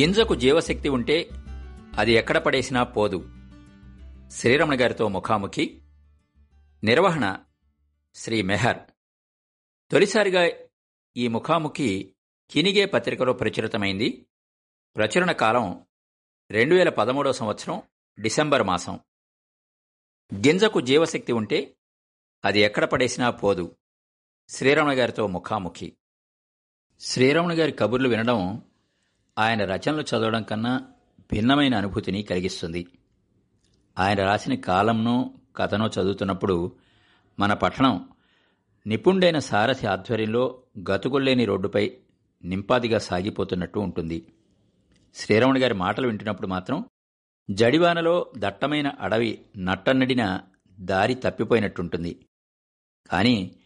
గింజకు జీవశక్తి ఉంటే అది ఎక్కడ పడేసినా పోదు. శ్రీరమణ గారితో ముఖాముఖి. నిర్వహణ శ్రీ మెహర్. తొలిసారిగా ఈ ముఖాముఖి కినిగే పత్రికలో ప్రచురితమైంది. ప్రచురణ కాలం రెండు వేల పదమూడవ సంవత్సరం డిసెంబర్ మాసం. గింజకు జీవశక్తి ఉంటే అది ఎక్కడ పడేసినా పోదు. శ్రీరమణ గారితో ముఖాముఖి. శ్రీరమణ గారి కబుర్లు వినడం ఆయన రచనలు చదవడం కన్నా భిన్నమైన అనుభూతిని కలిగిస్తుంది. ఆయన రాసిన కాలంనో కథనో చదువుతున్నప్పుడు మన పట్టణం నిపుణుడైన సారథి ఆధ్వర్యంలో గతుకుల్లేని రోడ్డుపై నింపాదిగా సాగిపోతున్నట్టు ఉంటుంది. శ్రీరమణ గారి మాటలు వింటున్నప్పుడు మాత్రం జడివానలో దట్టమైన అడవి నట్టనడిన దారి తప్పిపోయినట్టుంటుంది. కానీ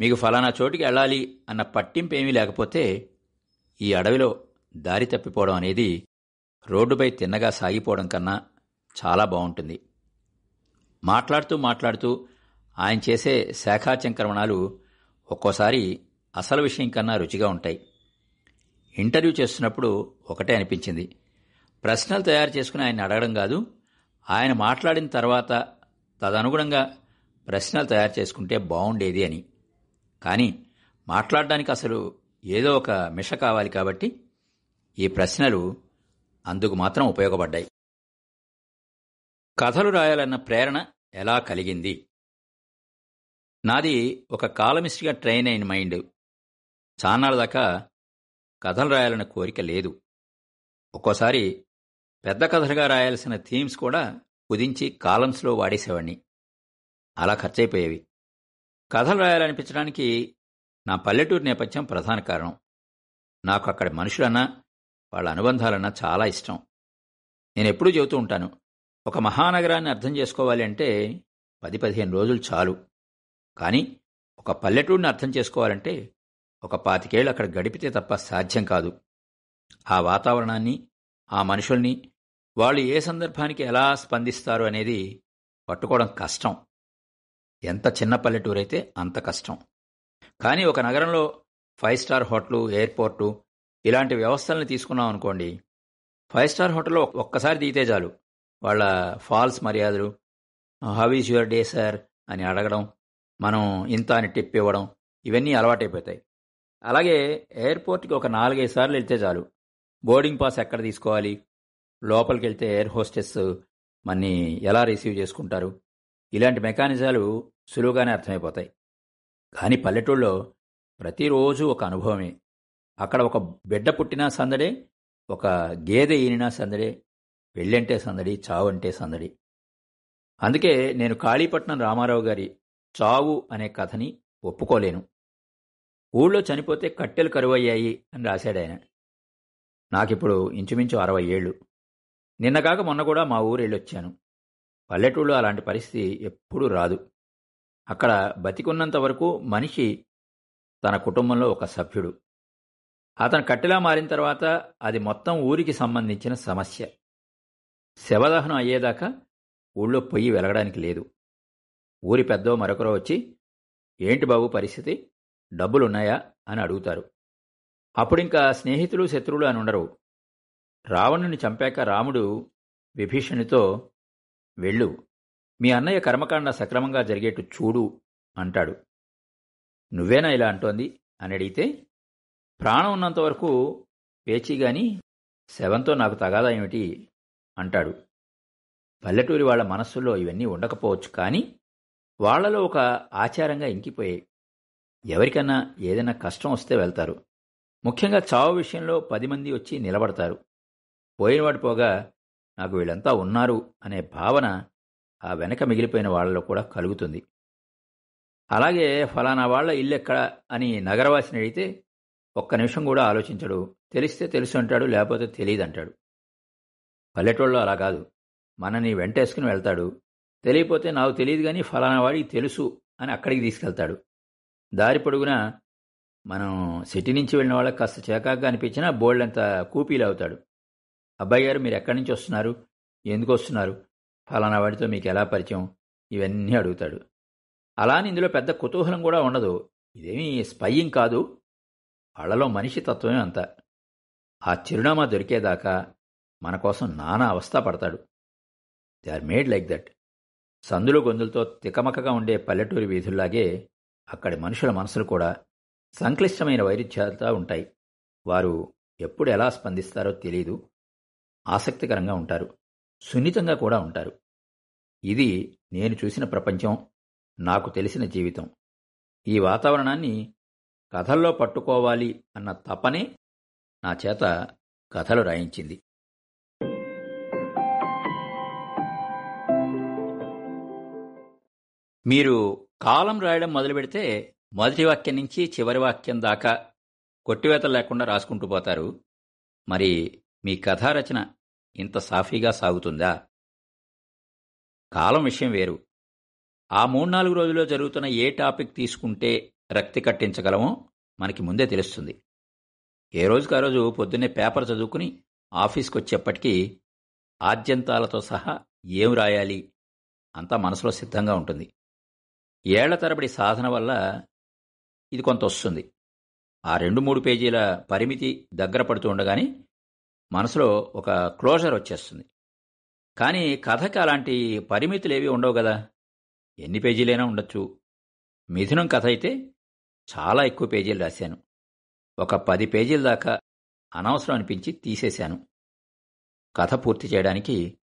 మీకు ఫలానా చోటికి వెళ్ళాలి అన్న పట్టింపేమీ లేకపోతే ఈ అడవిలో దారి తప్పిపోవడం అనేది రోడ్డుపై తిన్నగా సాగిపోవడం కన్నా చాలా బాగుంటుంది మాట్లాడుతూ మాట్లాడుతూ ఆయన చేసే శాఖాచంక్రమణాలు ఒక్కోసారి అసలు విషయం కన్నా రుచిగా ఉంటాయి. ఇంటర్వ్యూ చేస్తున్నప్పుడు ఒకటే అనిపించింది. ప్రశ్నలు తయారు చేసుకుని ఆయన అడగడం కాదు ఆయన మాట్లాడిన తర్వాత తదనుగుణంగా ప్రశ్నలు తయారు చేసుకుంటే బాగుండేది అని. కానీ మాట్లాడడానికి అసలు ఏదో ఒక మిష కావాలి కాబట్టి ఈ ప్రశ్నలు అందుకు మాత్రం ఉపయోగపడ్డాయి. కథలు రాయాలన్న ప్రేరణ ఎలా కలిగింది? నాది ఒక కాలమిస్ట్గా ట్రైన్ అయిన మైండ్. చాన్నాళ్ళ దాకా కథలు రాయాలన్న కోరిక లేదు. ఒక్కోసారి పెద్ద కథలుగా రాయాల్సిన థీమ్స్ కూడా కుదించి కాలమ్స్లో వాడేసేవాడిని అలా ఖర్చయిపోయేవి. కథలు రాయాలనిపించడానికి నా పల్లెటూరు నేపథ్యం ప్రధాన కారణం. నాకు అక్కడి మనుషులన్నా వాళ్ళ అనుబంధాలన్నా చాలా ఇష్టం. నేను ఎప్పుడూ చెబుతూ ఉంటాను ఒక మహానగరాన్ని అర్థం చేసుకోవాలి అంటే పది పదిహేను రోజులు చాలు. కానీ ఒక పల్లెటూరిని అర్థం చేసుకోవాలంటే ఒక పాతికేళ్ళు అక్కడ గడిపితే తప్ప సాధ్యం కాదు. ఆ వాతావరణాన్ని ఆ మనుషుల్ని వాళ్ళు ఏ సందర్భానికి ఎలా స్పందిస్తారు అనేది పట్టుకోవడం కష్టం. ఎంత చిన్న పల్లెటూరైతే అంత కష్టం. కానీ ఒక నగరంలో ఫైవ్ స్టార్ హోటలు ఎయిర్పోర్టు ఇలాంటి వ్యవస్థలను తీసుకున్నాం అనుకోండి ఫైవ్ స్టార్ హోటల్లో ఒక్కసారి దిగితే చాలు. వాళ్ళ ఫాల్స్ మర్యాదలు how is your day sir? అని అడగడం మనం ఇంత అని టిప్ ఇవ్వడం ఇవన్నీ అలవాటైపోతాయి. అలాగే ఎయిర్పోర్ట్కి ఒక నాలుగైదు సార్లు వెళ్తే చాలు. బోర్డింగ్ పాస్ ఎక్కడ తీసుకోవాలి? లోపలికి వెళ్తే ఎయిర్ హోస్టెస్ మన్ని ఎలా రిసీవ్ చేసుకుంటారు? ఇలాంటి మెకానిజాలు సులువుగానే అర్థమైపోతాయి. కానీ పల్లెటూళ్ళలో ప్రతిరోజు ఒక అనుభవమే. అక్కడ ఒక బిడ్డ పుట్టినా సందడే ఒక గేదె ఈనినా సందడే పెళ్ళంటే సందడి చావంటే సందడి. అందుకే నేను కాళీపట్నం రామారావు గారి చావు అనే కథని ఒప్పుకోలేను. ఊళ్ళో చనిపోతే కట్టెలు కరువయ్యాయి అని రాశాడాయన నాకిప్పుడు ఇంచుమించు అరవై ఏళ్ళు. నిన్నగాక మొన్న కూడా మా ఊరు వెళ్ళొచ్చాను పల్లెటూళ్ళు అలాంటి పరిస్థితి ఎప్పుడూ రాదు. అక్కడ బతికున్నంత వరకు మనిషి తన కుటుంబంలో ఒక సభ్యుడు. అతను కట్టెలా మారిన తర్వాత అది మొత్తం ఊరికి సంబంధించిన సమస్య. శవదహనం అయ్యేదాకా ఊళ్ళో పొయ్యి వెలగడానికి లేదు. ఊరి పెద్దో మరొకరో వచ్చి ఏంటి బాబు పరిస్థితి? డబ్బులున్నాయా? అని అడుగుతారు. అప్పుడింకా స్నేహితులు శత్రువులు అని ఉండరు. రావణుని చంపాక రాముడు విభీషణితో వెళ్ళు మీ అన్నయ్య కర్మకాండ సక్రమంగా జరిగేట్టు చూడు అంటాడు. నువ్వేనా ఇలా అంటోంది? అని అడిగితే ప్రాణం ఉన్నంత వరకు పేచీగాని శవంతో నాకు తగాదా ఏమిటి? అంటాడు. పల్లెటూరి వాళ్ళ మనస్సులో ఇవన్నీ ఉండకపోవచ్చు కానీ వాళ్ళలో ఒక ఆచారంగా ఇంకిపోయాయి. ఎవరికన్నా ఏదైనా కష్టం వస్తే వెళ్తారు. ముఖ్యంగా చావు విషయంలో పది మంది వచ్చి నిలబడతారు. పోయినవాడు పోగా నాకు వీళ్ళంతా ఉన్నారు అనే భావన ఆ వెనక మిగిలిపోయిన వాళ్ళలో కూడా కలుగుతుంది. అలాగే ఫలానా వాళ్ళ ఇల్లు ఎక్కడ అని నగరవాసిని అడిగితే ఒక్క నిమిషం కూడా ఆలోచించడు. తెలిస్తే తెలుసు అంటాడు లేకపోతే తెలియదు అంటాడు పల్లెటూళ్ళలో అలా కాదు. మనని వెంటేసుకుని వెళ్తాడు. తెలియపోతే నాకు తెలియదు కానీ ఫలానా వాడికి తెలుసు అని అక్కడికి తీసుకెళ్తాడు. దారి పొడుగునా మనం సిటీ నుంచి వెళ్ళిన వాళ్ళకి కాస్త చేకాగ్గా అనిపించినా బోల్డంత కూపీలు అవుతాడు. అబ్బాయి గారు మీరు ఎక్కడి నుంచి వస్తున్నారు? ఎందుకు వస్తున్నారు? ఫలానా వాడితో మీకు ఎలా పరిచయం? ఇవన్నీ అడుగుతాడు. అలానే ఇందులో పెద్ద కుతూహలం కూడా ఉండదు. ఇదేమీ స్పయ్యింగ్ కాదు. వాళ్ళలో మనిషి తత్వమే అంత. ఆ చిరునామా దొరికేదాకా మన కోసం నానా అవస్థ పడతాడు. They are made like that సందులు గొంతులతో తికమకగా ఉండే పల్లెటూరి వీధుల్లాగే అక్కడి మనుషుల మనసులు కూడా సంక్లిష్టమైన వైరుధ్యాలతో ఉంటాయి. వారు ఎప్పుడు ఎలా స్పందిస్తారో తెలియదు ఆసక్తికరంగా ఉంటారు. సున్నితంగా కూడా ఉంటారు. ఇది నేను చూసిన ప్రపంచం నాకు తెలిసిన జీవితం. ఈ వాతావరణాన్ని కథల్లో పట్టుకోవాలి అన్న తపనే నా చేత కథలు రాయించింది. మీరు కాలం రాయడం మొదలు పెడితే మొదటి వాక్యం నుంచి చివరి వాక్యం దాకా కొట్టివేత లేకుండా రాసుకుంటూ పోతారు. మరి మీ కథా రచన ఇంత సాఫీగా సాగుతుందా? కాలం విషయం వేరు. ఆ మూడు నాలుగు రోజుల్లో జరుగుతున్న ఏ టాపిక్ తీసుకుంటే రక్తి కట్టించగలమో మనకి ముందే తెలుస్తుంది. ఏ రోజుకు ఆ రోజు పొద్దున్నే పేపర్ చదువుకుని ఆఫీస్కి వచ్చేప్పటికీ ఆద్యంతాలతో సహా ఏం రాయాలి అంతా మనసులో సిద్ధంగా ఉంటుంది. ఏళ్ళ తరబడి సాధన వల్ల ఇది కొంత వస్తుంది. ఆ రెండు మూడు పేజీల పరిమితి దగ్గర పడుతూ ఉండగానే మనసులో ఒక క్లోజర్ వచ్చేస్తుంది. కానీ కథకి అలాంటి పరిమితులు ఏవి ఉండవు కదా. ఎన్ని పేజీలైనా ఉండొచ్చు. మిథునం కథ అయితే చాలా ఎక్కువ పేజీలు రాశాను. ఒక పది పేజీల దాకా అనవసరం అనిపించి తీసేశాను. కథ పూర్తి చేయడానికి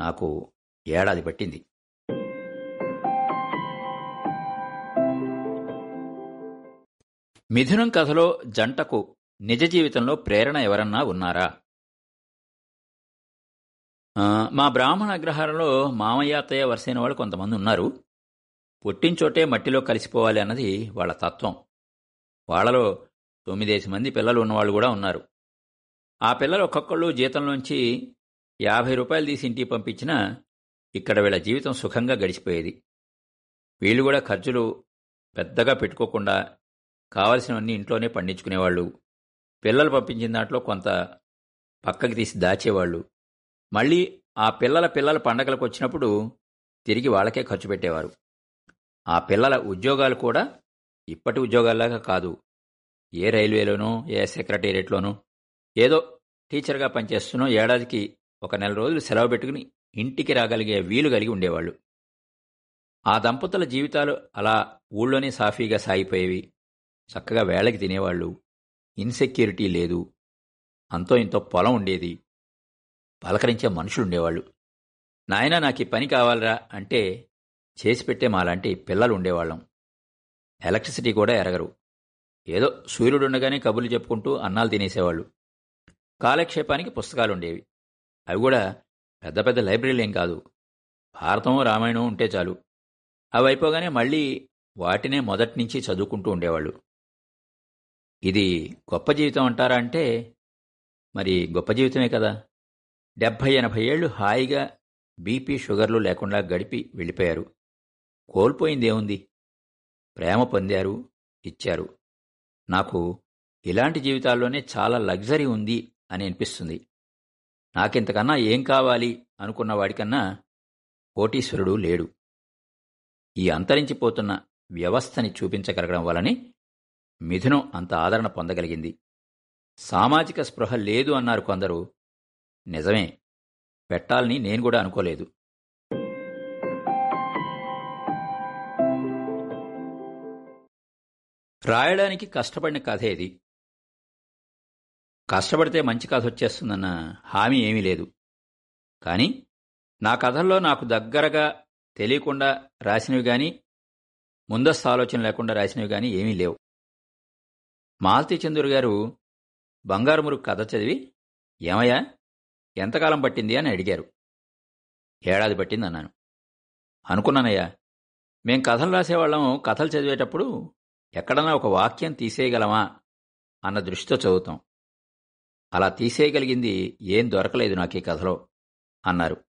నాకు ఏడాది పట్టింది. మిథునం కథలో జంటకు నిజ జీవితంలో ప్రేరణ ఎవరన్నా ఉన్నారా? మా బ్రాహ్మణ అగ్రహారంలో మామయ్య అత్తయ్య వరుసైన వాళ్ళు కొంతమంది ఉన్నారు. పుట్టించోటే మట్టిలో కలిసిపోవాలి అన్నది వాళ్ళ తత్వం. వాళ్ళలో తొమ్మిదేసి మంది పిల్లలు ఉన్నవాళ్ళు కూడా ఉన్నారు. ఆ పిల్లలు ఒక్కొక్కళ్ళు జీతంలోంచి యాభై రూపాయలు తీసి ఇంటికి పంపించినా ఇక్కడ వీళ్ళ జీవితం సుఖంగా గడిచిపోయేది. వీళ్ళు కూడా ఖర్చులు పెద్దగా పెట్టుకోకుండా కావలసినవన్నీ ఇంట్లోనే పండించుకునేవాళ్ళు. పిల్లలు పంపించిన దాంట్లో కొంత పక్కకి తీసి దాచేవాళ్ళు. మళ్ళీ ఆ పిల్లల పిల్లల పండగలకు వచ్చినప్పుడు తిరిగి వాళ్ళకే ఖర్చు పెట్టేవారు. ఆ పిల్లల ఉద్యోగాలు కూడా ఇప్పటి ఉద్యోగాల్లాగా కాదు. ఏ రైల్వేలోనో ఏ సెక్రటేరియట్లోనో ఏదో టీచర్గా పనిచేస్తున్నో ఏడాదికి ఒక నెల రోజులు సెలవు పెట్టుకుని ఇంటికి రాగలిగే వీలు కలిగి ఉండేవాళ్ళు. ఆ దంపతుల జీవితాలు అలా ఊళ్ళోనే సాఫీగా సాగిపోయేవి. చక్కగా వేళకి తినేవాళ్ళు. ఇన్సెక్యూరిటీ లేదు. అంతో ఇంతో పొలం ఉండేది. పలకరించే మనుషులు ఉండేవాళ్ళు నాయనా నాకు ఈ పని కావాలరా అంటే చేసి పెట్టే మాలాంటి పిల్లలు ఉండేవాళ్ళం ఎలక్ట్రిసిటీ కూడా ఎరగరు. ఏదో సూర్యుడు ఉండగానే కబుర్లు చెప్పుకుంటూ అన్నాలు తినేసేవాళ్ళు. కాలక్షేపానికి పుస్తకాలు ఉండేవి అవి కూడా పెద్ద పెద్ద లైబ్రరీలు ఏం కాదు. భారతం రామాయణం ఉంటే చాలు. అవి అయిపోగానే మళ్ళీ వాటినే మొదటి నుంచి చదువుకుంటూ ఉండేవాళ్ళు. ఇది గొప్ప జీవితం అంటారా అంటే మరి గొప్ప జీవితమే కదా. డెబ్భై ఎనభై ఏళ్ళు హాయిగా బీపీ షుగర్లు లేకుండా గడిపి వెళ్ళిపోయారు. కోల్పోయిందేముంది? ప్రేమ పొందారు ఇచ్చారు. నాకు ఇలాంటి జీవితాల్లోనే చాలా లగ్జరీ ఉంది అని అనిపిస్తుంది. నాకింతకన్నా ఏం కావాలి అనుకున్న వాడికన్నా కోటీశ్వరుడు లేడు. ఈ అంతరించిపోతున్న వ్యవస్థని చూపించగలగడం వలనే మిథునం అంత ఆదరణ పొందగలిగింది. సామాజిక స్పృహ లేదు అన్నారు కొందరు. నిజమే పెట్టాలని నేను కూడా అనుకోలేదు. రాయడానికి కష్టపడిన కథ ఇది. కష్టపడితే మంచి కథ వచ్చేస్తుందన్న హామీ ఏమీ లేదు. కానీ నా కథల్లో నాకు దగ్గరగా తెలియకుండా రాసినవి కానీ ముందస్తు ఆలోచన లేకుండా రాసినవి కానీ ఏమీ లేవు. మాలతి చందూర్ గారు బంగారు కథ చదివి ఏమయ్యా ఎంతకాలం పట్టింది? అని అడిగారు. ఏడాది పట్టింది అన్నాను అనుకున్నానయ్యా. మేం కథలు రాసేవాళ్ళం కథలు చదివేటప్పుడు ఎక్కడన్నా ఒక వాక్యం తీసేయగలమా అన్న దృష్టితో చదువుతాం. అలా తీసేయగలిగింది ఏం దొరకలేదు నాకు ఈ కథలో అన్నారు.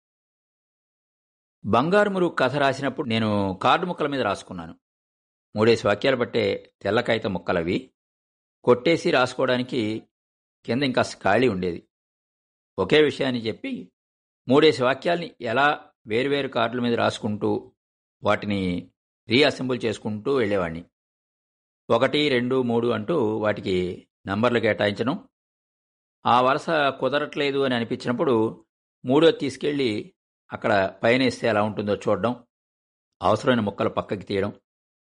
బంగారు మురుగు కథ రాసినప్పుడు నేను కార్డు ముక్కల మీద రాసుకున్నాను. మూడేసి వాక్యాలు పట్టే తెల్ల కాగిత ముక్కలవి కొట్టేసి రాసుకోవడానికి కింద ఇంకా ఖాళీ ఉండేది. ఒకే విషయాన్ని చెప్పి మూడేసి వాక్యాల్ని ఎలా వేరువేరు కార్డుల మీద రాసుకుంటూ వాటిని రీఅసెంబుల్ చేసుకుంటూ వెళ్ళేవాడిని ఒకటి రెండు మూడు అంటూ వాటికి నంబర్లు కేటాయించడం ఆ వరుస కుదరట్లేదు అని అనిపించినప్పుడు మూడో తీసుకెళ్ళి అక్కడ పైన వేస్తే ఎలా ఉంటుందో చూడడం అవసరమైన ముక్కలు పక్కకి తీయడం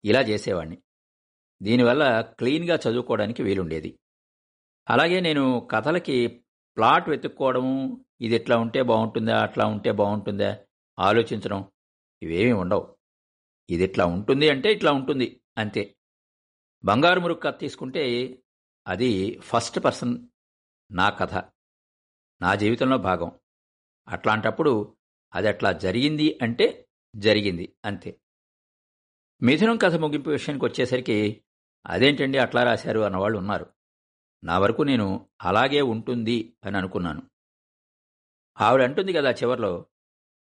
ఇలా చేసేవాడిని దీనివల్ల క్లీన్గా చదువుకోవడానికి వీలుండేది. అలాగే నేను కథలకి ప్లాట్ వెతుక్కోవడము ఇది ఎట్లా ఉంటే బాగుంటుందా అట్లా ఉంటే బాగుంటుందా ఆలోచించడం ఇవేమీ ఉండవు. ఇది ఇట్లా ఉంటుంది అంటే ఇట్లా ఉంటుంది అంతే. బంగారు మురుగు కథ తీసుకుంటే అది ఫస్ట్ పర్సన్ నా కథ నా జీవితంలో భాగం. అట్లాంటప్పుడు అది అట్లా జరిగింది అంటే జరిగింది అంతే. మిథునం కథ ముగింపు విషయానికి వచ్చేసరికి అదేంటండి అట్లా రాశారు అన్నవాళ్ళు ఉన్నారు. నా వరకు నేను అలాగే ఉంటుంది అని అనుకున్నాను. ఆవిడ అంటుంది కదా చివర్లో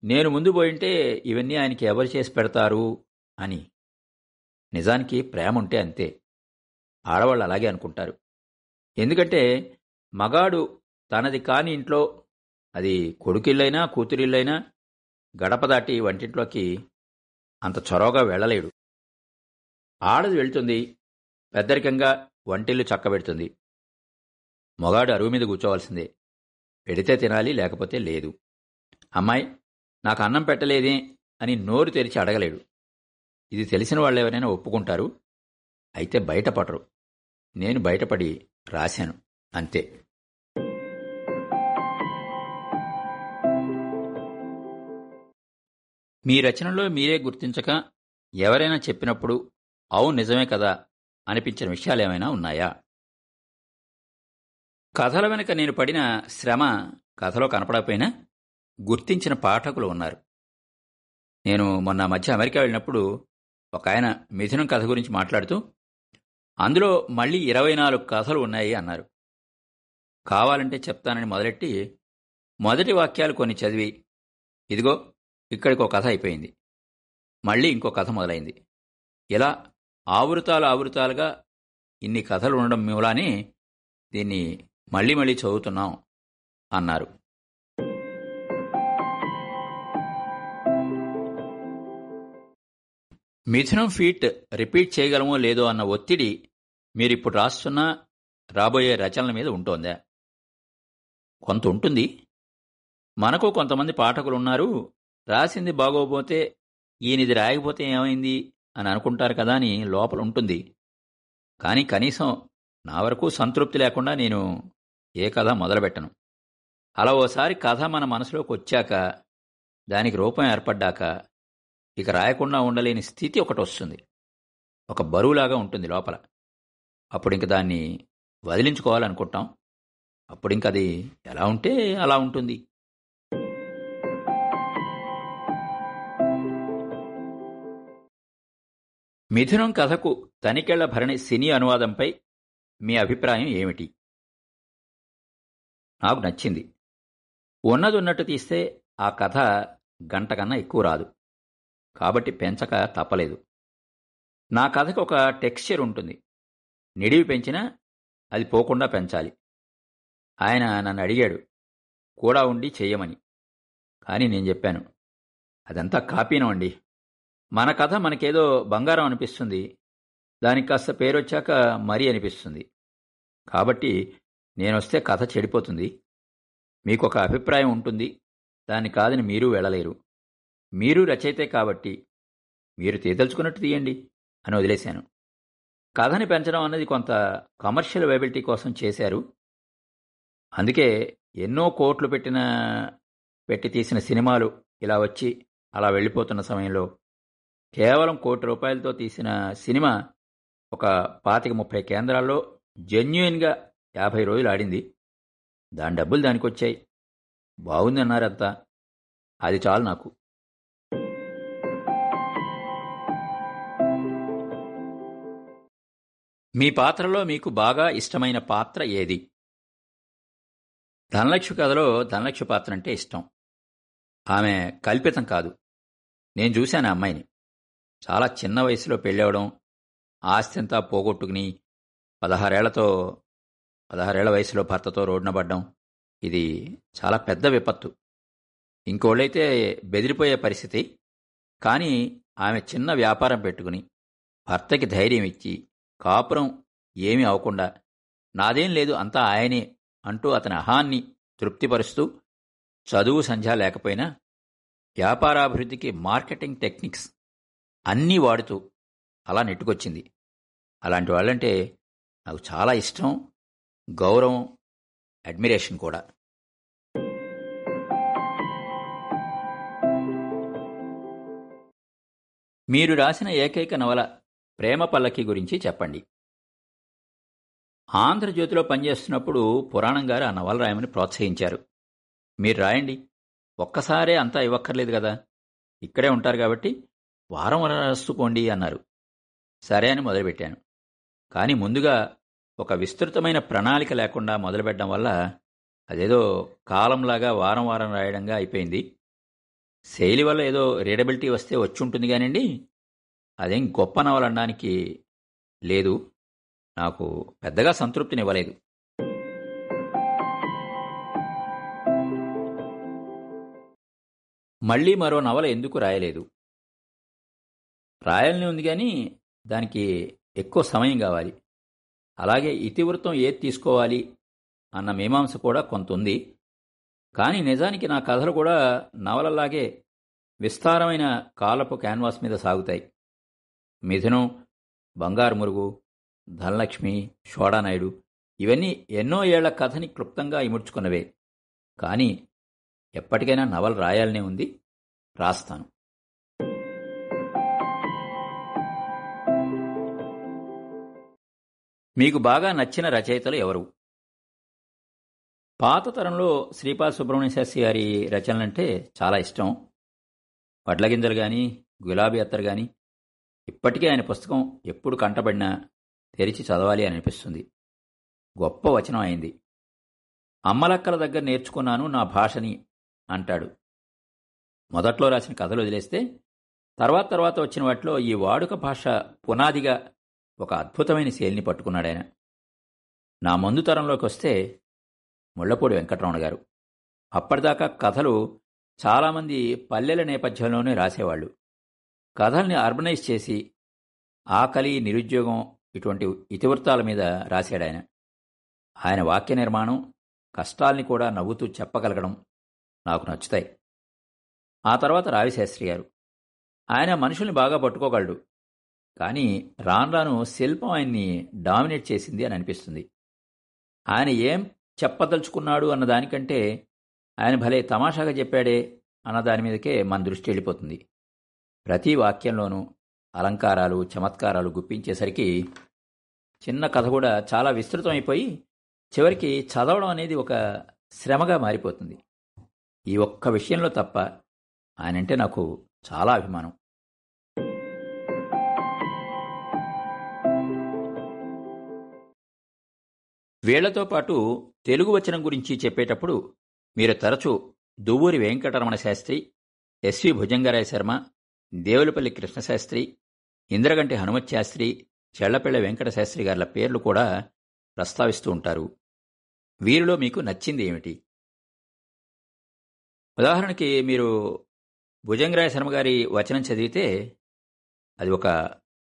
నేను ముందు పోయింటే ఇవన్నీ ఆయనకి ఎవరు చేసి పెడతారు? అని. నిజానికి ప్రేమ ఉంటే అంతే. ఆడవాళ్ళు అలాగే అనుకుంటారు. ఎందుకంటే మగాడు తనది కాని ఇంట్లో అది కొడుకిళ్ళైనా కూతురిళ్ళైనా గడప దాటి వంటింట్లోకి అంత చొరవగా వెళ్ళలేడు. ఆడది వెళ్తుంది పెద్దరికంగా వంటిల్లు చక్కబెడుతుంది. మొగాడు అరువు మీద కూర్చోవలసిందే. పెడితే తినాలి లేకపోతే లేదు. అమ్మాయి నాకు అన్నం పెట్టలేదే అని నోరు తెరిచి అడగలేడు. ఇది తెలిసిన వాళ్ళు ఎవరైనా ఒప్పుకుంటారు అయితే బయటపడరు. నేను బయటపడి రాశాను. అంతే. మీ రచనలో మీరే గుర్తించక ఎవరైనా చెప్పినప్పుడు అవును నిజమే కదా అనిపించిన విషయాలు ఏమైనా ఉన్నాయా? కథల వెనుక నేను పడిన శ్రమ కథలో కనపడకపోయినా గుర్తించిన పాఠకులు ఉన్నారు. నేను మొన్న మధ్య అమెరికా వెళ్ళినప్పుడు ఒక ఆయన మిథునం కథ గురించి మాట్లాడుతూ అందులో మళ్ళీ ఇరవై నాలుగు కథలు ఉన్నాయి అన్నారు. కావాలంటే చెప్తానని మొదలెట్టి మొదటి వాక్యాలు కొన్ని చదివి ఇదిగో ఇక్కడికి ఒక కథ అయిపోయింది. మళ్ళీ ఇంకో కథ మొదలైంది. ఇలా ఆవృతాలు ఆవృతాలుగా ఇన్ని కథలు ఉండడం మూలానే దీన్ని మళ్ళీ మళ్ళీ చదువుతున్నాం అన్నారు. మిథునం ఫీట్ రిపీట్ చేయగలమో లేదో అన్న ఒత్తిడి మీరిప్పుడు రాస్తున్న రాబోయే రచనల మీద ఉంటోందా? కొంత ఉంటుంది. మనకు కొంతమంది పాఠకులు ఉన్నారు రాసింది బాగోపోతే ఈయనది రాయకపోతే ఏమైంది అని అనుకుంటారు కదా అని లోపల ఉంటుంది. కానీ కనీసం నా వరకు సంతృప్తి లేకుండా నేను ఏ కథ మొదలుపెట్టను. అలా ఓసారి కథ మన మనసులోకి వచ్చాక దానికి రూపం ఏర్పడ్డాక ఇక రాయకుండా ఉండలేని స్థితి ఒకటి వస్తుంది. ఒక బరువులాగా ఉంటుంది లోపల. అప్పుడు ఇంక దాన్ని వదిలించుకోవాలనుకుంటాం. అప్పుడు ఇంక అది ఎలా ఉంటే అలా ఉంటుంది. మిథునం కథకు తనికెళ్ళ భరణి సినీ అనువాదంపై మీ అభిప్రాయం ఏమిటి? నాకు నచ్చింది. ఉన్నది ఉన్నట్టు తీస్తే ఆ కథ గంట కన్నా ఎక్కువ రాదు. కాబట్టి పెంచక తప్పలేదు. నా కథకు ఒక టెక్స్చర్ ఉంటుంది. నిడివి పెంచినా అది పోకుండా పెంచాలి. ఆయన నన్ను అడిగాడు కూడా ఉండి చెయ్యమని. కానీ నేను చెప్పాను అదంతా కాపీనం అండి. మన కథ మనకేదో బంగారం అనిపిస్తుంది. దానికి కాస్త పేరొచ్చాక మరీ అనిపిస్తుంది. కాబట్టి నేనొస్తే కథ చెడిపోతుంది. మీకు ఒక అభిప్రాయం ఉంటుంది. దాన్ని కాదని మీరు వెళ్ళలేరు. మీరు రచయితే కాబట్టి మీరు తీదల్చుకున్నట్టు తీయండి అని వదిలేశాను. కథని పెంచడం అన్నది కొంత కమర్షియల్ వైబిలిటీ కోసం చేశారు. అందుకే ఎన్నో కోట్లు పెట్టిన పెట్టి తీసిన సినిమాలు ఇలా వచ్చి అలా వెళ్ళిపోతున్న సమయంలో కేవలం కోటి రూపాయలతో తీసిన సినిమా ఒక పాతిక ముప్పై కేంద్రాల్లో జెన్యున్గా యాభై రోజులు ఆడింది. దాని డబ్బులు దానికి వచ్చాయి బాగుంది అది చాలు నాకు. మీ పాత్రలో మీకు బాగా ఇష్టమైన పాత్ర ఏది? ధనలక్ష్మి కథలో ధనలక్ష్మి పాత్ర అంటే ఇష్టం. ఆమె కల్పితం కాదు. నేను చూశాను అమ్మాయిని. చాలా చిన్న వయసులో పెళ్ళవడం ఆస్తింతా పోగొట్టుకుని పదహారేళ్ళతో పదహారేళ్ళ వయసులో భర్తతో రోడ్డున పడ్డం ఇది చాలా పెద్ద విపత్తు. ఇంకోళ్ళైతే బెదిరిపోయే పరిస్థితి. కానీ ఆమె చిన్న వ్యాపారం పెట్టుకుని భర్తకి ధైర్యం ఇచ్చి కాపురం ఏమీ అవకుండా నాదేం లేదు అంతా ఆయనే అంటూ అతని అహాన్ని తృప్తిపరుస్తూ చదువు సంధ్య లేకపోయినా వ్యాపారాభివృద్ధికి మార్కెటింగ్ టెక్నిక్స్ అన్నీ వాడుతూ అలా నెట్టుకొచ్చింది. అలాంటి వాళ్ళంటే నాకు చాలా ఇష్టం గౌరవం అడ్మిరేషన్ కూడా. మీరు రాసిన ఏకైక నవల ప్రేమ పల్లకి గురించి చెప్పండి. ఆంధ్రజ్యోతిలో పనిచేస్తున్నప్పుడు పురాణం గారు ఆ నవల రాయమని ప్రోత్సహించారు. మీరు రాయండి. ఒక్కసారే అంతా ఇవ్వక్కర్లేదు కదా. ఇక్కడే ఉంటారు కాబట్టి వారం వారం రాసుకోండి అన్నారు. సరే అని మొదలుపెట్టాను. కానీ ముందుగా ఒక విస్తృతమైన ప్రణాళిక లేకుండా మొదలుపెట్టడం వల్ల అదేదో కాలంలాగా వారం వారం రాయడంగా అయిపోయింది. శైలి వల్ల ఏదో రీడబిలిటీ వస్తే వచ్చి ఉంటుంది కానివ్వండి అదేం గొప్ప నవల అనడానికి లేదు. నాకు పెద్దగా సంతృప్తినివ్వలేదు. మళ్ళీ మరో నవల ఎందుకు రాయలేదు? రాయాలని ఉంది కానీ దానికి ఎక్కువ సమయం కావాలి. అలాగే ఇతివృత్తం ఏది తీసుకోవాలి అన్న మీమాంస కూడా కొంత ఉంది కానీ నిజానికి నా కథలు కూడా నవలలాగే విస్తారమైన కాలపు క్యాన్వాస్ మీద సాగుతాయి. మిథునం బంగారు మురుగు ధనలక్ష్మి షోడానాయుడు ఇవన్నీ ఎన్నో ఏళ్ళ కథని క్లుప్తంగా ఇముడ్చుకున్నవే. కానీ ఎప్పటికైనా నవల రాయాలనే ఉంది. రాస్తాను. మీకు బాగా నచ్చిన రచయితలు ఎవరు? పాత తరంలో శ్రీపాద సుబ్రహ్మణ్య శాస్త్రి గారి రచనలంటే చాలా ఇష్టం. వడ్లగింజలు కానీ గులాబీ అత్తరు కానీ ఇప్పటికీ ఆయన పుస్తకం ఎప్పుడు కంటబడినా తెరిచి చదవాలి అని అనిపిస్తుంది. గొప్ప వచనం అయింది. అమ్మలక్కల దగ్గర నేర్చుకున్నాను నా భాషని అంటాడు. మొదట్లో రాసిన కథలు వదిలేస్తే తర్వాత తర్వాత వచ్చిన వాటిలో ఈ వాడుక భాష పునాదిగా ఒక అద్భుతమైన శైలిని పట్టుకున్నాడాయన నా ముందు తరంలోకి వస్తే ముళ్ళపూడి వెంకటరమణ గారు. అప్పటిదాకా కథలు చాలామంది పల్లెల నేపథ్యంలోనే రాసేవాళ్ళు. కథల్ని అర్బనైజ్ చేసి ఆకలి నిరుద్యోగం ఇటువంటి ఇతివృత్తాల మీద రాశాడు ఆయన. ఆయన వాక్య నిర్మాణం కష్టాల్ని కూడా నవ్వుతూ చెప్పగలగడం నాకు నచ్చుతాయి. ఆ తర్వాత రావిశాస్త్రి గారు ఆయన మనుషుల్ని బాగా పట్టుకోగలడు కానీ రాను రాను శిల్పం ఆయన్ని డామినేట్ చేసింది అని అనిపిస్తుంది. ఆయన ఏం చెప్పదలుచుకున్నాడు అన్న దానికంటే ఆయన భలే తమాషాగా చెప్పాడే అన్న దాని మీదకే మన దృష్టి వెళ్ళిపోతుంది. ప్రతి వాక్యంలోనూ అలంకారాలు చమత్కారాలు గుప్పించేసరికి చిన్న కథ కూడా చాలా విస్తృతమైపోయి చివరికి చదవడం అనేది ఒక శ్రమగా మారిపోతుంది. ఈ ఒక్క విషయంలో తప్ప ఆయనంటే నాకు చాలా అభిమానం. వీళ్ళతో పాటు తెలుగు వచనం గురించి చెప్పేటప్పుడు మీరు తరచూ దువ్వూరి వెంకటరమణ శాస్త్రి ఎస్వి భుజంగరాయ శర్మ దేవులపల్లి కృష్ణశాస్త్రి ఇంద్రగంటి హనుమత్ శాస్త్రి చెళ్ళపిళ్ళ వెంకట శాస్త్రి గార్ల పేర్లు కూడా ప్రస్తావిస్తూ ఉంటారు. వీరిలో మీకు నచ్చింది ఏమిటి? ఉదాహరణకి మీరు భుజంగరాయ శర్మ గారి వచనం చదివితే అది ఒక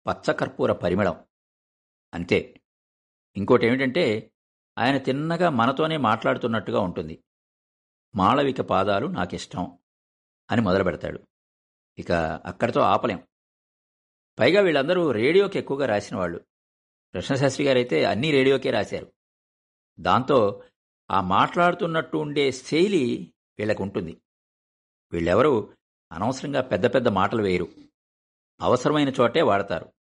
పచ్చకర్పూర పరిమళం. అంతే. ఇంకోటి ఏమిటంటే ఆయన తిన్నగా మనతోనే మాట్లాడుతున్నట్టుగా ఉంటుంది. మాళవిక పాదాలు నాకిష్టం అని మొదలు పెడతాడు ఇక అక్కడితో ఆపలేం. పైగా వీళ్ళందరూ రేడియోకి ఎక్కువగా రాసిన వాళ్ళు కృష్ణశాస్త్రి గారైతే అన్నీ రేడియోకే రాశారు. దాంతో ఆ మాట్లాడుతున్నట్టు ఉండే శైలి వీళ్ళకు ఉంటుంది వీళ్ళెవరూ అనవసరంగా పెద్ద పెద్ద మాటలు వేయరు. అవసరమైన చోటే వాడతారు.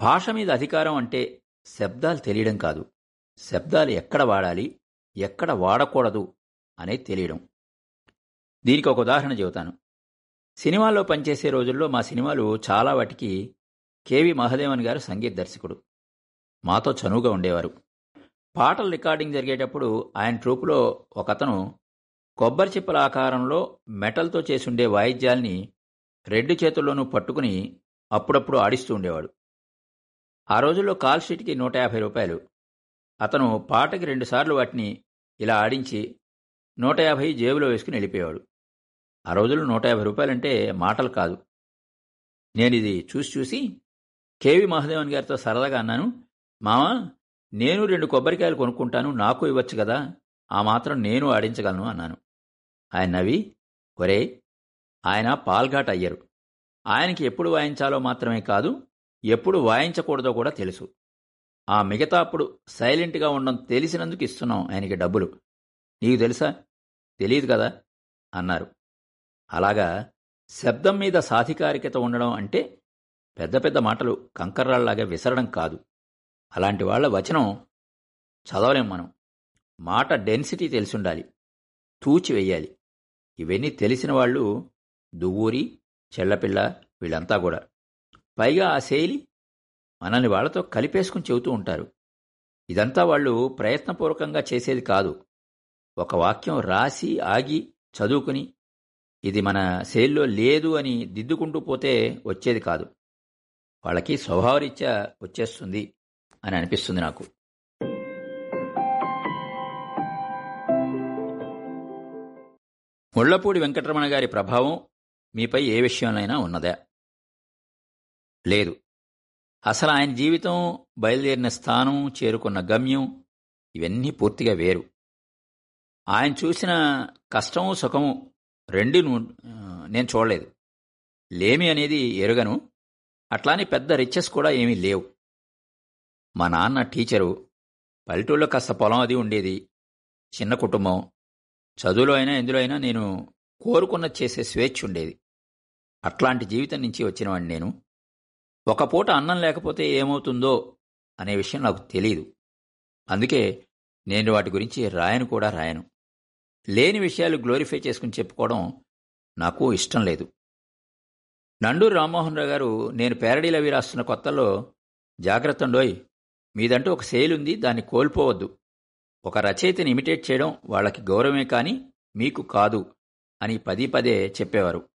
భాష మీద అధికారం అంటే శబ్దాలు తెలియడం కాదు. శబ్దాలు ఎక్కడ వాడాలి ఎక్కడ వాడకూడదు అనేది తెలియడం. దీనికి ఒక ఉదాహరణ చెబుతాను. సినిమాల్లో పనిచేసే రోజుల్లో మా సినిమాలు చాలా వాటికి కేవి మహదేవన్ గారు సంగీత దర్శకుడు. మాతో చనువుగా ఉండేవారు. పాటల రికార్డింగ్ జరిగేటప్పుడు ఆయన ట్రూపులో ఒకతను కొబ్బరి చిప్పల ఆకారంలో మెటల్తో చేసుండే వాయిద్యాల్ని రెండు చేతుల్లోనూ పట్టుకుని అప్పుడప్పుడు ఆడిస్తూ ఉండేవాడు. ఆ రోజుల్లో కాల్ షీట్కి నూట యాభై రూపాయలు. అతను పాటకి రెండుసార్లు వాటిని ఇలా ఆడించి నూట యాభై జేబులో వేసుకుని వెళ్ళిపోయేవాడు. ఆ రోజుల్లో నూట యాభై రూపాయలంటే మాటలు కాదు. నేను ఇది చూసి చూసి కేవి మహాదేవన్ గారితో సరదాగా అన్నాను మామ నేను రెండు కొబ్బరికాయలు కొనుక్కుంటాను నాకు ఇవ్వచ్చు కదా ఆ మాత్రం నేను ఆడించగలను అన్నాను. ఆయన నవ్వి ఒరే ఆయన పాల్ఘాట్ అయ్యరు. ఆయనకి ఎప్పుడు వాయించాలో మాత్రమే కాదు ఎప్పుడు వాయించకూడదో కూడా తెలుసు. ఆ మిగతా అప్పుడు సైలెంట్గా ఉండడం తెలిసినందుకు ఇస్తున్నాం ఆయనకి డబ్బులు. నీకు తెలుసా? తెలియదు కదా అన్నారు. అలాగా శబ్దం మీద సాధికారికత ఉండడం అంటే పెద్ద పెద్ద మాటలు కంకర్రాళ్ళాగా విసరడం కాదు. అలాంటి వాళ్ళ వచనం చదవలేం మనం. మాట డెన్సిటీ తెలిసుండాలి. తూచి వెయ్యాలి. ఇవన్నీ తెలిసిన వాళ్ళు దువ్వూరి చెల్లపిల్ల వీళ్ళంతా కూడా. పైగా ఆ శైలి మనల్ని వాళ్ళతో కలిపేసుకుని చెబుతూ ఉంటారు. ఇదంతా వాళ్ళు ప్రయత్నపూర్వకంగా చేసేది కాదు. ఒక వాక్యం రాసి ఆగి చదువుకుని ఇది మన శైలిలో లేదు అని దిద్దుకుంటూ పోతే వచ్చేది కాదు. వాళ్ళకి స్వభావరీత్యా వచ్చేస్తుంది అని అనిపిస్తుంది నాకు. ముళ్ళపూడి వెంకటరమణ గారి ప్రభావం మీపై ఏ విషయంలోనైనా ఉన్నదా. లేదు. అసలు ఆయన జీవితం బయలుదేరిన స్థానం చేరుకున్న గమ్యం ఇవన్నీ పూర్తిగా వేరు. ఆయన చూసిన కష్టము సుఖము రెండు నేను చూడలేదు. లేమి అనేది ఎరుగను. అట్లానే పెద్ద రిచెస్ కూడా ఏమీ లేవు. మా నాన్న టీచరు పల్లెటూళ్ళలో కాస్త పొలం అది ఉండేది. చిన్న కుటుంబం. చదువులో అయినా ఎందులో అయినా నేను కోరుకున్న చేసే స్వేచ్ఛ ఉండేది. అట్లాంటి జీవితం నుంచి వచ్చినవాడిని నేను. ఒక పూట అన్నం లేకపోతే ఏమవుతుందో అనే విషయం నాకు తెలియదు అందుకే నేను వాటి గురించి రాయను కూడా రాయను. లేని విషయాలు గ్లోరిఫై చేసుకుని చెప్పుకోవడం నాకు ఇష్టం లేదు. నండూరు రామ్మోహన్ రావు గారు నేను పేరడీలు అవి రాస్తున్న కొత్తలో జాగ్రత్త ఉండోయ్ మీదంటూ ఒక శైలి ఉంది దాన్ని కోల్పోవద్దు. ఒక రచయితని ఇమిటేట్ చేయడం వాళ్ళకి గౌరవమే కానీ మీకు కాదు అని పదే పదే చెప్పేవారు.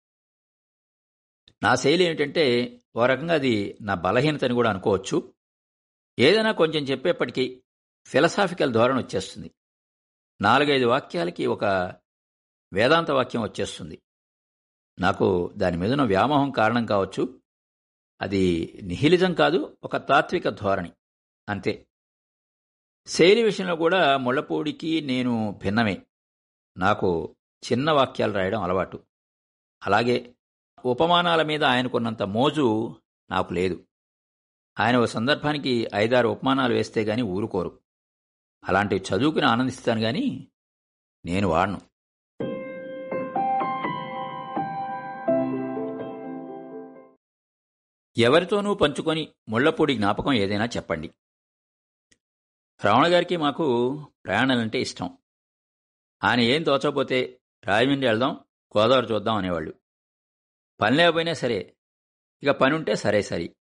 నా శైలి ఏమిటంటే ఓ రకంగా అది నా బలహీనతని కూడా అనుకోవచ్చు. ఏదైనా కొంచెం చెప్పేప్పటికీ ఫిలసాఫికల్ ధోరణి వచ్చేస్తుంది. నాలుగైదు వాక్యాలకి ఒక వేదాంత వాక్యం వచ్చేస్తుంది. నాకు దాని మీదున వ్యామోహం కారణం కావచ్చు. అది నిహిలిజం కాదు ఒక తాత్విక ధోరణి. అంతే. శైలి విషయంలో కూడా ముళ్ళపూడికి నేను భిన్నమే. నాకు చిన్న వాక్యాలు రాయడం అలవాటు. అలాగే ఉపమానాల మీద ఆయనకున్నంత మోజు నాకు లేదు. ఆయన ఓ సందర్భానికి ఐదారు ఉపమానాలు వేస్తే గాని ఊరుకోరు. అలాంటివి చదువుకుని ఆనందిస్తాను కానీ నేను వాడను. ఎవరితోనూ పంచుకొని ముళ్ళపూడి జ్ఞాపకం ఏదైనా చెప్పండి. రావణ గారికి మాకు ప్రయాణాలంటే ఇష్టం. ఆయన ఏం తోచకపోతే రాజమండ్రి వెళ్దాం గోదావరి చూద్దాం అనేవాళ్ళు. పని లేకపోయినా సరే ఇక పని ఉంటే సరే సరి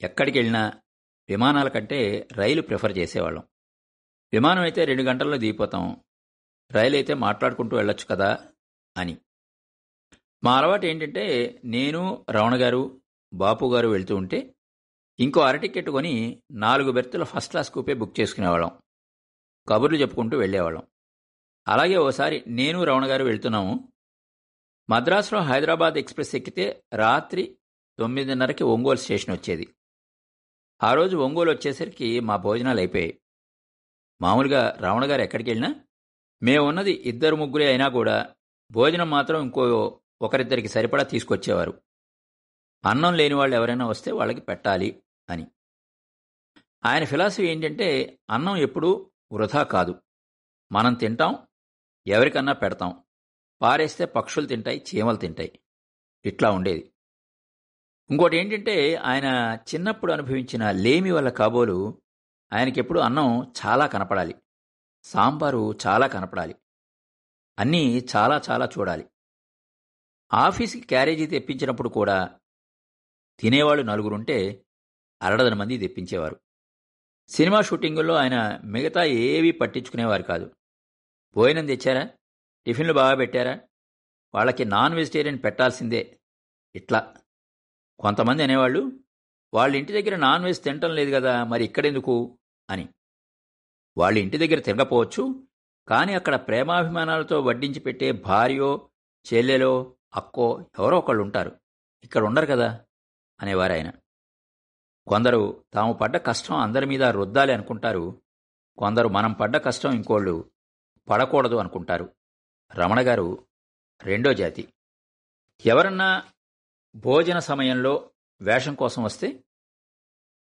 ఎక్కడికి వెళ్ళినా విమానాల కంటే రైలు ప్రిఫర్ చేసేవాళ్ళం. విమానం అయితే రెండు గంటల్లో దిగిపోతాం. రైలు అయితే మాట్లాడుకుంటూ వెళ్ళొచ్చు కదా అని. మా అలవాటు ఏంటంటే నేను రమణ గారు బాపు గారు వెళ్తూ ఉంటే ఇంకో అర టికెట్ కొని నాలుగు బెర్తుల ఫస్ట్ క్లాస్ కూపే బుక్ చేసుకునేవాళ్ళం. కబుర్లు చెప్పుకుంటూ వెళ్ళేవాళ్ళం. అలాగే ఓసారి నేను రమణ గారు వెళ్తున్నాము. మద్రాసులో హైదరాబాద్ ఎక్స్ప్రెస్ ఎక్కితే రాత్రి తొమ్మిదిన్నరకి ఒంగోలు స్టేషన్ వచ్చేది. ఆ రోజు ఒంగోలు వచ్చేసరికి మా భోజనాలు అయిపోయాయి. మామూలుగా రావణ గారు ఎక్కడికి వెళ్ళినా మేమున్నది ఇద్దరు ముగ్గురే అయినా కూడా భోజనం మాత్రం ఇంకో ఒకరిద్దరికి సరిపడా తీసుకొచ్చేవారు. అన్నం లేని వాళ్ళు ఎవరైనా వస్తే వాళ్ళకి పెట్టాలి అని. ఆయన ఫిలాసఫీ ఏంటంటే అన్నం ఎప్పుడూ వృధా కాదు. మనం తింటాం ఎవరికన్నా పెడతాం. పారేస్తే పక్షులు తింటాయి చీమలు తింటాయి. ఇట్లా ఉండేది. ఇంకోటి ఏంటంటే ఆయన చిన్నప్పుడు అనుభవించిన లేమి వల్ల కాబోలు ఆయనకెప్పుడు అన్నం చాలా కనపడాలి. సాంబారు చాలా కనపడాలి. అన్నీ చాలా చాలా చూడాలి. ఆఫీస్కి క్యారేజీ తెప్పించినప్పుడు కూడా తినేవాళ్ళు నలుగురుంటే అరడదన మంది తెప్పించేవారు. సినిమా షూటింగుల్లో ఆయన మిగతా ఏవీ పట్టించుకునేవారు కాదు. భోజనం తెచ్చారా? టిఫిన్లు బాగా పెట్టారా? వాళ్ళకి నాన్ వెజిటేరియన్ పెట్టాల్సిందే. ఇట్లా. కొంతమంది అనేవాళ్ళు వాళ్ళ ఇంటి దగ్గర నాన్ వెజ్ తినటం లేదు కదా మరి ఇక్కడెందుకు? అని. వాళ్ళ ఇంటి దగ్గర తినకపోవచ్చు కానీ అక్కడ ప్రేమాభిమానాలతో వడ్డించి పెట్టే భార్యో చెల్లెలో అక్కో ఎవరో ఒకళ్ళు ఉంటారు ఇక్కడ ఉండరు కదా అనేవారు ఆయన కొందరు తాము పడ్డ కష్టం అందరి మీద రుద్దాలి అనుకుంటారు. కొందరు మనం పడ్డ కష్టం ఇంకోళ్ళు పడకూడదు అనుకుంటారు. రమణ గారు రెండో జాతి. ఎవరన్నా భోజన సమయంలో వేషం కోసం వస్తే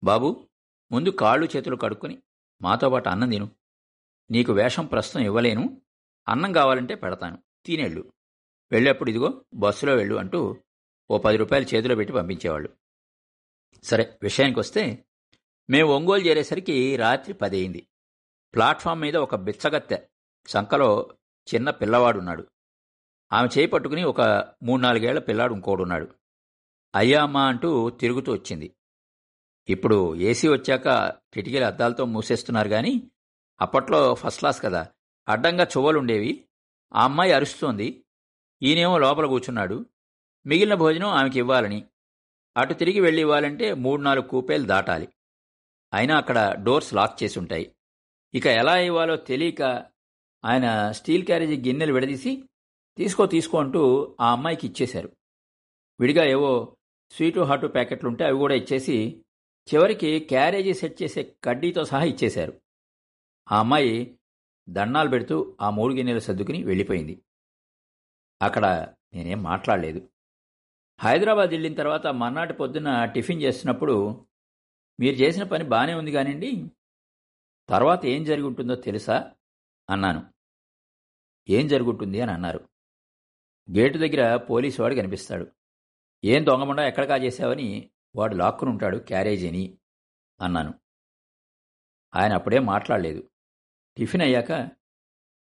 బాబు ముందు కాళ్ళు చేతులు కడుక్కుని మాతో పాటు అన్నం తిను. నీకు వేషం ప్రస్తుతం ఇవ్వలేను. అన్నం కావాలంటే పెడతాను. తినేళ్ళు. వెళ్ళేప్పుడు ఇదిగో బస్సులో వెళ్ళు అంటూ ఓ పది రూపాయలు చేతిలో పెట్టి పంపించేవాళ్ళు. సరే విషయానికి వస్తే మేము ఒంగోలు చేరేసరికి రాత్రి పది అయింది. ప్లాట్ఫామ్ మీద ఒక బిచ్చగత్తె సంకలో చిన్న పిల్లవాడున్నాడు. ఆమె చేయి పట్టుకుని ఒక మూడు నాలుగేళ్ళ పిల్లాడు ఇంకోడున్నాడు. అయ్యా అంటూ తిరుగుతూ వచ్చింది. ఇప్పుడు ఏసీ వచ్చాక కిటికీల అద్దాలతో మూసేస్తున్నారు కానీ అప్పట్లో ఫస్ట్ క్లాస్ కదా అడ్డంగా చువ్వలుండేవి. ఆ అమ్మాయి అరుస్తోంది ఈయనేమో లోపల కూర్చున్నాడు మిగిలిన భోజనం ఆమెకి ఇవ్వాలని అటు తిరిగి వెళ్ళి ఇవ్వాలంటే మూడు నాలుగు కూపేలు దాటాలి. అయినా అక్కడ డోర్స్ లాక్ చేసి ఉంటాయి ఇక ఎలా ఇవ్వాలో తెలియక ఆయన స్టీల్ క్యారేజీ గిన్నెలు విడదీసి తీసుకో తీసుకో అంటూ ఆ అమ్మాయికి ఇచ్చేశారు. విడిగా ఏవో స్వీటు హాటు ప్యాకెట్లుంటే అవి కూడా ఇచ్చేసి చివరికి క్యారేజీ సెట్ చేసే కడ్డీతో సహా ఇచ్చేశారు. ఆ అమ్మాయి దండాలు పెడుతూ ఆ మూడు గిన్నెలు సర్దుకుని వెళ్ళిపోయింది. అక్కడ నేనేం మాట్లాడలేదు. హైదరాబాద్ వెళ్ళిన తర్వాత మర్నాటి పొద్దున్న టిఫిన్ చేస్తున్నప్పుడు మీరు చేసిన పని బాగానే ఉంది కానివ్వండి తర్వాత ఏం జరిగి ఉంటుందో తెలుసా? అన్నాను. ఏం జరుగుంటుంది? అని అన్నారు. గేటు దగ్గర పోలీసు వాడు కనిపిస్తాడు. ఏం దొంగమండా ఎక్కడ కాజేశావని వాడు లాక్కునుంటాడు క్యారేజీని అన్నాను. ఆయన అప్పుడే మాట్లాడలేదు. టిఫిన్ అయ్యాక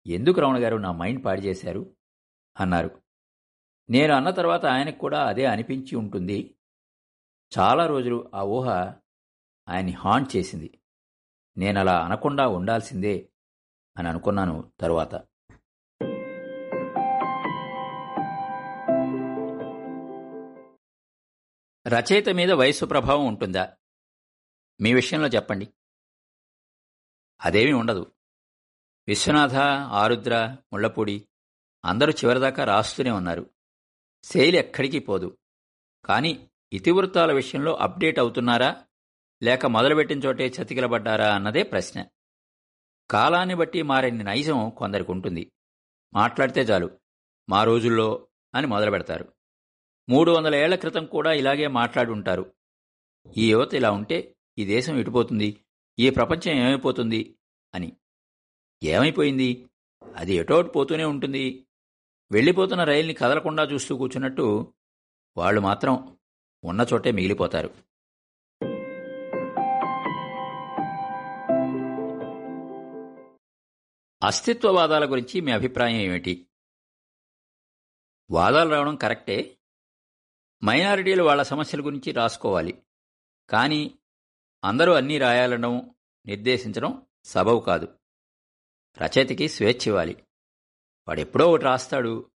ఎందుకు రమణ గారు నా మైండ్ పాడు చేశారు? అన్నారు. నేను అన్న తర్వాత ఆయనకు కూడా అదే అనిపించి ఉంటుంది. చాలా రోజులు ఆ ఊహ ఆయన్ని హాంట్ చేసింది. నేను అలా అనకుండా ఉండాల్సిందే అని అనుకున్నాను తరువాత. రచయిత మీద వయస్సు ప్రభావం ఉంటుందా? మీ విషయంలో చెప్పండి. అదేమీ ఉండదు. విశ్వనాథ ఆరుద్ర ముళ్ళపూడి అందరూ చివరిదాకా రాస్తూనే ఉన్నారు. శైలి ఎక్కడికి పోదు. కానీ ఇతివృత్తాల విషయంలో అప్డేట్ అవుతున్నారా? లేక మొదలుపెట్టిన చోటే చతికిలబడ్డారా అన్నదే ప్రశ్న. కాలాన్ని బట్టి మారని నైజం కొందరికి ఉంటుంది. మాట్లాడితే చాలు. మా రోజుల్లో అని మొదలు పెడతారు మూడు వందల ఏళ్ళ క్రితం కూడా ఇలాగే మాట్లాడుంటారు. ఈ యువత ఇలా ఉంటే ఈ దేశం ఎటుపోతుంది ఈ ప్రపంచం ఏమైపోతుంది అని. ఏమైపోయింది? అది ఎటోటి పోతూనే ఉంటుంది. వెళ్ళిపోతున్న రైల్ని కదలకుండా చూస్తూ కూర్చున్నట్టు వాళ్ళు మాత్రం ఉన్న చోటే మిగిలిపోతారు. అస్తిత్వవాదాల గురించి మీ అభిప్రాయం ఏమిటి? వాదాలు రావడం కరెక్టే మైనారిటీలు వాళ్ళ సమస్యల గురించి రాసుకోవాలి. కానీ అందరూ అన్నీ రాయాలడం నిర్దేశించడం సబవు కాదు. రచయితకి స్వేచ్ఛ ఇవ్వాలి. వాడెప్పుడో ఒకటి రాస్తాడు.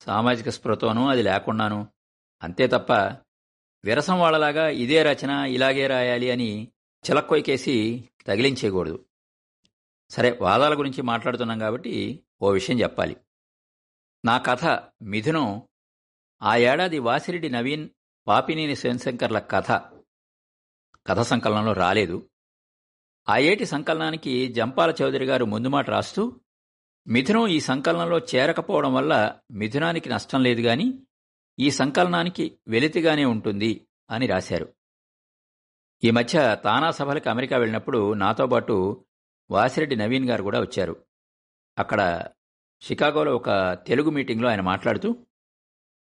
సామాజిక స్పృహతోనూ అది లేకుండాను. అంతే తప్ప విరసం వాళ్ళలాగా ఇదే రచన ఇలాగే రాయాలి అని చిలక్కొయ్కేసి తగిలించేయకూడదు. సరే వాదాల గురించి మాట్లాడుతున్నాం కాబట్టి ఓ విషయం చెప్పాలి. నా కథ మిథునం ఆ ఏడాది వాసిరెడ్డి నవీన్ పాపినేని శివశంకర్ల కథ. కథ సంకలనంలో రాలేదు. ఆ ఏటి సంకలనానికి జంపాల చౌదరి గారు ముందు మాట రాస్తూ మిథునం ఈ సంకలనంలో చేరకపోవడం వల్ల మిథునానికి నష్టం లేదు గాని ఈ సంకలనానికి వెలితిగానే ఉంటుంది అని రాశారు. ఈ మధ్య తానా సభలకు అమెరికా వెళ్ళినప్పుడు నాతో పాటు వాసిరెడ్డి నవీన్ గారు కూడా వచ్చారు. అక్కడ షికాగోలో ఒక తెలుగు మీటింగ్లో ఆయన మాట్లాడుతూ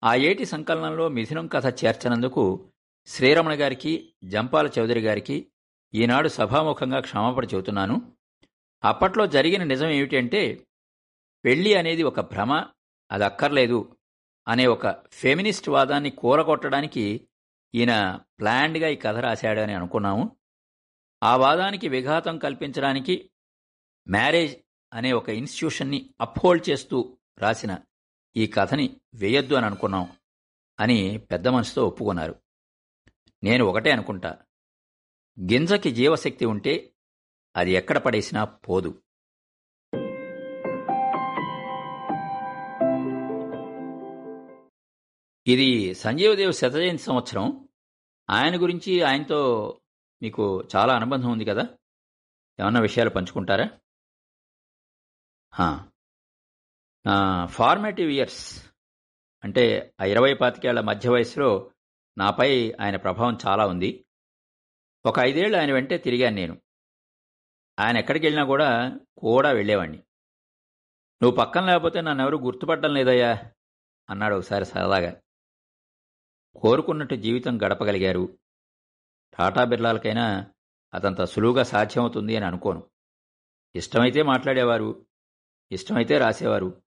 ఆ ఏటి సంకలనంలో మిథునం కథ చేర్చనందుకు శ్రీరమణ గారికి జంపాల చౌదరి గారికి ఈనాడు సభాముఖంగా క్షమాపణ చెబుతున్నాను. అప్పట్లో జరిగిన నిజం ఏమిటంటే పెళ్ళి అనేది ఒక భ్రమ అది అక్కర్లేదు అనే ఒక ఫెమినిస్ట్ వాదాన్ని కూరగొట్టడానికి ఈయన ప్లాండ్గా ఈ కథ రాశాడని అనుకున్నాము. ఆ వాదానికి విఘాతం కల్పించడానికి మ్యారేజ్ అనే ఒక ఇన్స్టిట్యూషన్ని అప్హోల్డ్ చేస్తూ రాసిన ఈ కథని వేయొద్దు అని అనుకున్నాం అని పెద్ద మనసుతో ఒప్పుకున్నారు. నేను ఒకటే అనుకుంటా. గింజకి జీవశక్తి ఉంటే అది ఎక్కడ పడేసినా పోదు. ఇది సంజీవదేవ్ శతజయంతి సంవత్సరం. ఆయన గురించి ఆయనతో మీకు చాలా అనుబంధం ఉంది కదా? ఏమన్నా విషయాలు పంచుకుంటారా? ఫార్మేటివ్ ఇయర్స్ అంటే ఆ ఇరవై పాతికేళ్ళ మధ్య వయసులో నాపై ఆయన ప్రభావం చాలా ఉంది. ఒక ఐదేళ్ళు ఆయన వెంటే తిరిగాను నేను. ఆయన ఎక్కడికి వెళ్ళినా కూడా కూడా వెళ్ళేవాణ్ణి. నువ్వు పక్కన లేకపోతే నన్ను ఎవరు గుర్తుపట్టడం లేదయ్యా అన్నాడు ఒకసారి సరదాగా. కోరుకున్నట్టు జీవితం గడపగలిగారు. టాటా బిర్లాలకైనా అతంత సులువుగా సాధ్యమవుతుంది అని అనుకోను. ఇష్టమైతే మాట్లాడేవారు. ఇష్టమైతే రాసేవారు.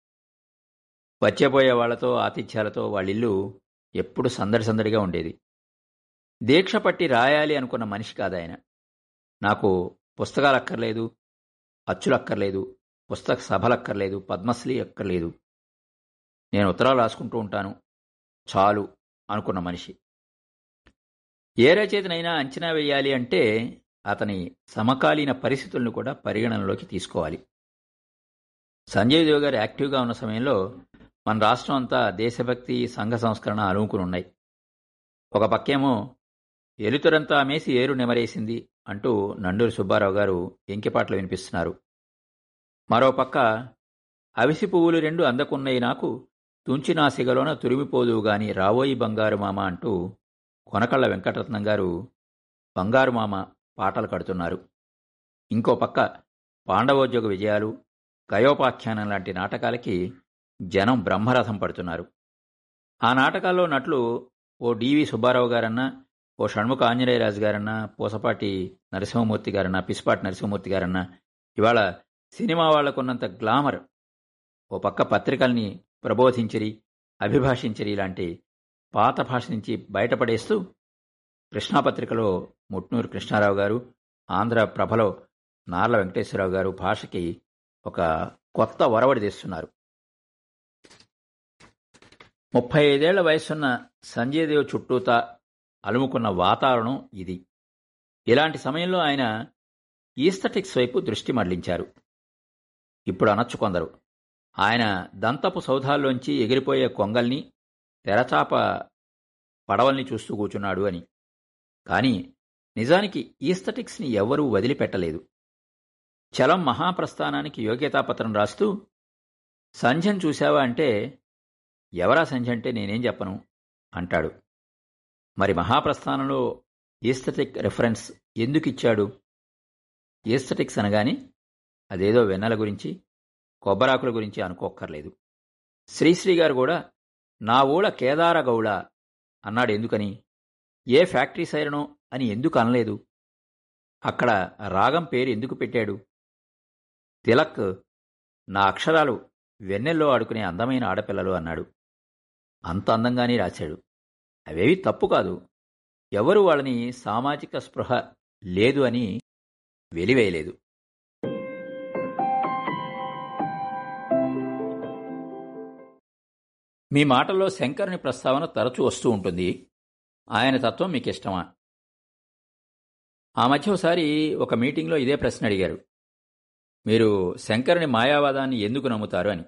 వచ్చేపోయే వాళ్ళతో ఆతిథ్యాలతో వాళ్ళిల్లు ఎప్పుడు సందడి సందడిగా ఉండేది. దీక్ష పట్టి రాయాలి అనుకున్న మనిషి కాదాయన. నాకు పుస్తకాలు అక్కర్లేదు అచ్చులు అక్కర్లేదు పుస్తక సభలు అక్కర్లేదు పద్మశ్రీ అక్కర్లేదు. నేను ఉత్తరాలు రాసుకుంటూ ఉంటాను. చాలు అనుకున్న మనిషి. ఏ రచయితనైనా అంచనా వేయాలి అంటే అతని సమకాలీన పరిస్థితులను కూడా పరిగణనలోకి తీసుకోవాలి. సంజయ్ దేవ్ గారు యాక్టివ్గా ఉన్న సమయంలో మన రాష్ట్రం అంతా దేశభక్తి సంఘ సంస్కరణ అలుముకునున్నాయి ఒక పక్కేమో ఎలుతురంతా మేసి ఏరు నెమరేసింది అంటూ నండూరి సుబ్బారావు గారు ఎంకిపాట్లు వినిపిస్తున్నారు. మరోపక్క అవిసి పువ్వులు రెండు అందకున్నయి నాకు తుంచి నాసిగలోన తురిమిపోదువు గాని రావోయి బంగారు మామ అంటూ కొనకళ్ళ వెంకటరత్నం గారు బంగారు మామ పాటలు కడుతున్నారు. ఇంకో పక్క పాండవోద్యోగ విజయాలు గయోపాఖ్యానం లాంటి నాటకాలకి జనం బ్రహ్మరథం పడుతున్నారు. ఆ నాటకాల్లో నటులు ఓ డివి సుబ్బారావు గారన్నా ఓ షణ్ముఖ ఆంజనేయరాజు గారన్నా పూసపాటి నరసింహమూర్తి గారన్నా పిసిపాటి నరసింహమూర్తి గారన్నా ఇవాళ సినిమా వాళ్ళకున్నంత గ్లామర్. ఓ పక్క పత్రికల్ని ప్రబోధించిరి అభిభాషించిరి లాంటి పాత భాష నుంచి బయటపడేస్తూ కృష్ణాపత్రికలో ముట్నూరు కృష్ణారావు గారు ఆంధ్ర ప్రభలో నార్ల వెంకటేశ్వరరావు గారు భాషకి ఒక కొత్త ఒరవడి తెస్తున్నారు. ముప్పై ఐదేళ్ళ వయసున్న సంజయ్ దేవ్ చుట్టూతా అలుముకున్న వాతావరణం ఇది. ఇలాంటి సమయంలో ఆయన ఈస్థటిక్స్ వైపు దృష్టి మళ్ళించారు. ఇప్పుడు అనొచ్చు కొందరు. ఆయన దంతపు సౌధాల్లోంచి ఎగిరిపోయే కొంగల్ని తెరచాప పడవల్ని చూస్తూ కూర్చున్నాడు అని. కానీ నిజానికి ఈస్థటిక్స్ని ఎవరూ వదిలిపెట్టలేదు. చలం మహాప్రస్థానానికి యోగ్యతాపత్రం రాస్తూ సంధ్యం చూశావా అంటే ఎవరా సంధ్య అంటే నేనేం చెప్పను? అంటాడు. మరి మహాప్రస్థానంలో ఈస్థటిక్ రెఫరెన్స్ ఎందుకు ఇచ్చాడు? ఈస్థటిక్స్ అనగాని అదేదో వెన్నెల గురించి కొబ్బరాకుల గురించి అనుకోక్కర్లేదు. శ్రీశ్రీ గారు కూడా నా ఊళ్ళ కేదార గౌడ అన్నాడు ఎందుకని? ఏ ఫ్యాక్టరీ సైరనో అని ఎందుకు అనలేదు? అక్కడ రాగం పేరు ఎందుకు పెట్టాడు? తిలక్ నా అక్షరాలు వెన్నెల్లో ఆడుకునే అందమైన ఆడపిల్లలు అన్నాడు. అంత అందంగానే రాశాడు. అవేవి తప్పు కాదు. ఎవరు వాళ్ళని సామాజిక స్పృహ లేదు అని వెలివేయలేదు. మీ మాటల్లో శంకరుని ప్రస్తావన తరచూ వస్తూ ఉంటుంది. ఆయన తత్వం మీకు ఇష్టమా ఆ మధ్య ఒకసారి ఒక మీటింగ్లో ఇదే ప్రశ్న అడిగారు. మీరు శంకరుని మాయావాదాన్ని ఎందుకు నమ్ముతారు అని.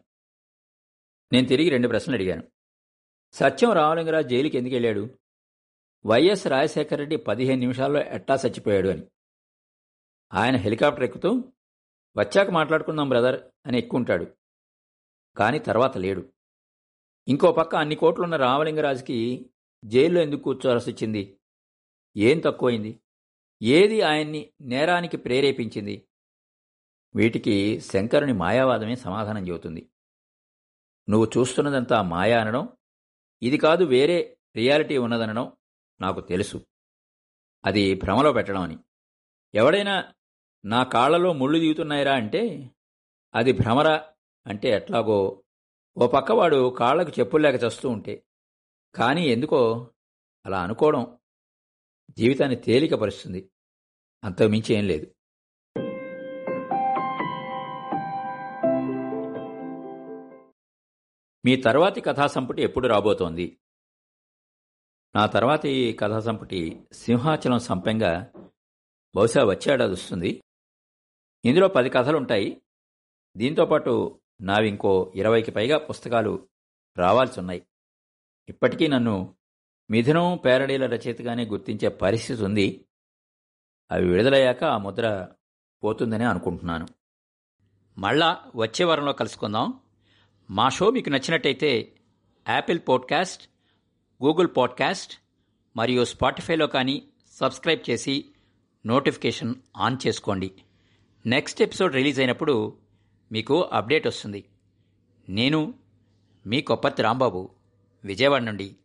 నేను తిరిగి రెండు ప్రశ్నలు అడిగాను. సత్యం రామలింగరాజు జైలుకి ఎందుకు వెళ్ళాడు? వైఎస్ రాజశేఖర రెడ్డి పదిహేను నిమిషాల్లో ఎట్టా చచ్చిపోయాడు అని. ఆయన హెలికాప్టర్ ఎక్కుతూ వచ్చాక మాట్లాడుకుందాం బ్రదర్ అని ఎక్కుంటాడు. కాని తర్వాత లేడు. ఇంకో పక్క అన్ని కోట్లున్న రామలింగరాజుకి జైల్లో ఎందుకు కూర్చోవలసి వచ్చింది? ఏం తక్కువైంది? ఏది ఆయన్ని నేరానికి ప్రేరేపించింది? వీటికి శంకరుని మాయావాదమే సమాధానం చెబుతుంది. నువ్వు చూస్తున్నదంతా మాయా అనడం ఇది కాదు వేరే రియాలిటీ ఉన్నదనడం నాకు తెలుసు. అది భ్రమలో పెట్టడం అని. ఎవడైనా నా కాళ్ళలో ముళ్ళు దిగుతున్నాయిరా అంటే అది భ్రమరా అంటే ఎట్లాగో ఓ పక్కవాడు కాళ్ళకు చెప్పులేక చస్తూ ఉంటే. కానీ ఎందుకో అలా అనుకోవడం జీవితాన్ని తేలికపరుస్తుంది. అంతకుమించి ఏం లేదు. మీ తర్వాతి కథాసంపుటి ఎప్పుడు రాబోతోంది? నా తర్వాతి కథాసంపుటి సింహాచలం సంపెంగ బహుశా వచ్చేడాది వస్తుంది ఇందులో పది కథలుంటాయి. దీంతోపాటు నావింకో ఇరవైకి పైగా పుస్తకాలు రావాల్సి ఉన్నాయి ఇప్పటికీ నన్ను మిథునం పేరడీల రచయితగానే గుర్తించే పరిస్థితి ఉంది అవి విడుదలయ్యాక ఆ ముద్ర పోతుందని అనుకుంటున్నాను. మళ్ళా వచ్చే వారంలో కలుసుకుందాం. మా షో మీకు నచ్చినట్టయితే యాపిల్ పాడ్కాస్ట్ గూగుల్ పాడ్కాస్ట్ మరియు స్పాటిఫైలో కానీ సబ్స్క్రైబ్ చేసి నోటిఫికేషన్ ఆన్ చేసుకోండి. నెక్స్ట్ ఎపిసోడ్ రిలీజ్ అయినప్పుడు మీకు అప్డేట్ వస్తుంది. నేను మీ కొప్పతి రాంబాబు విజయవాడ నుండి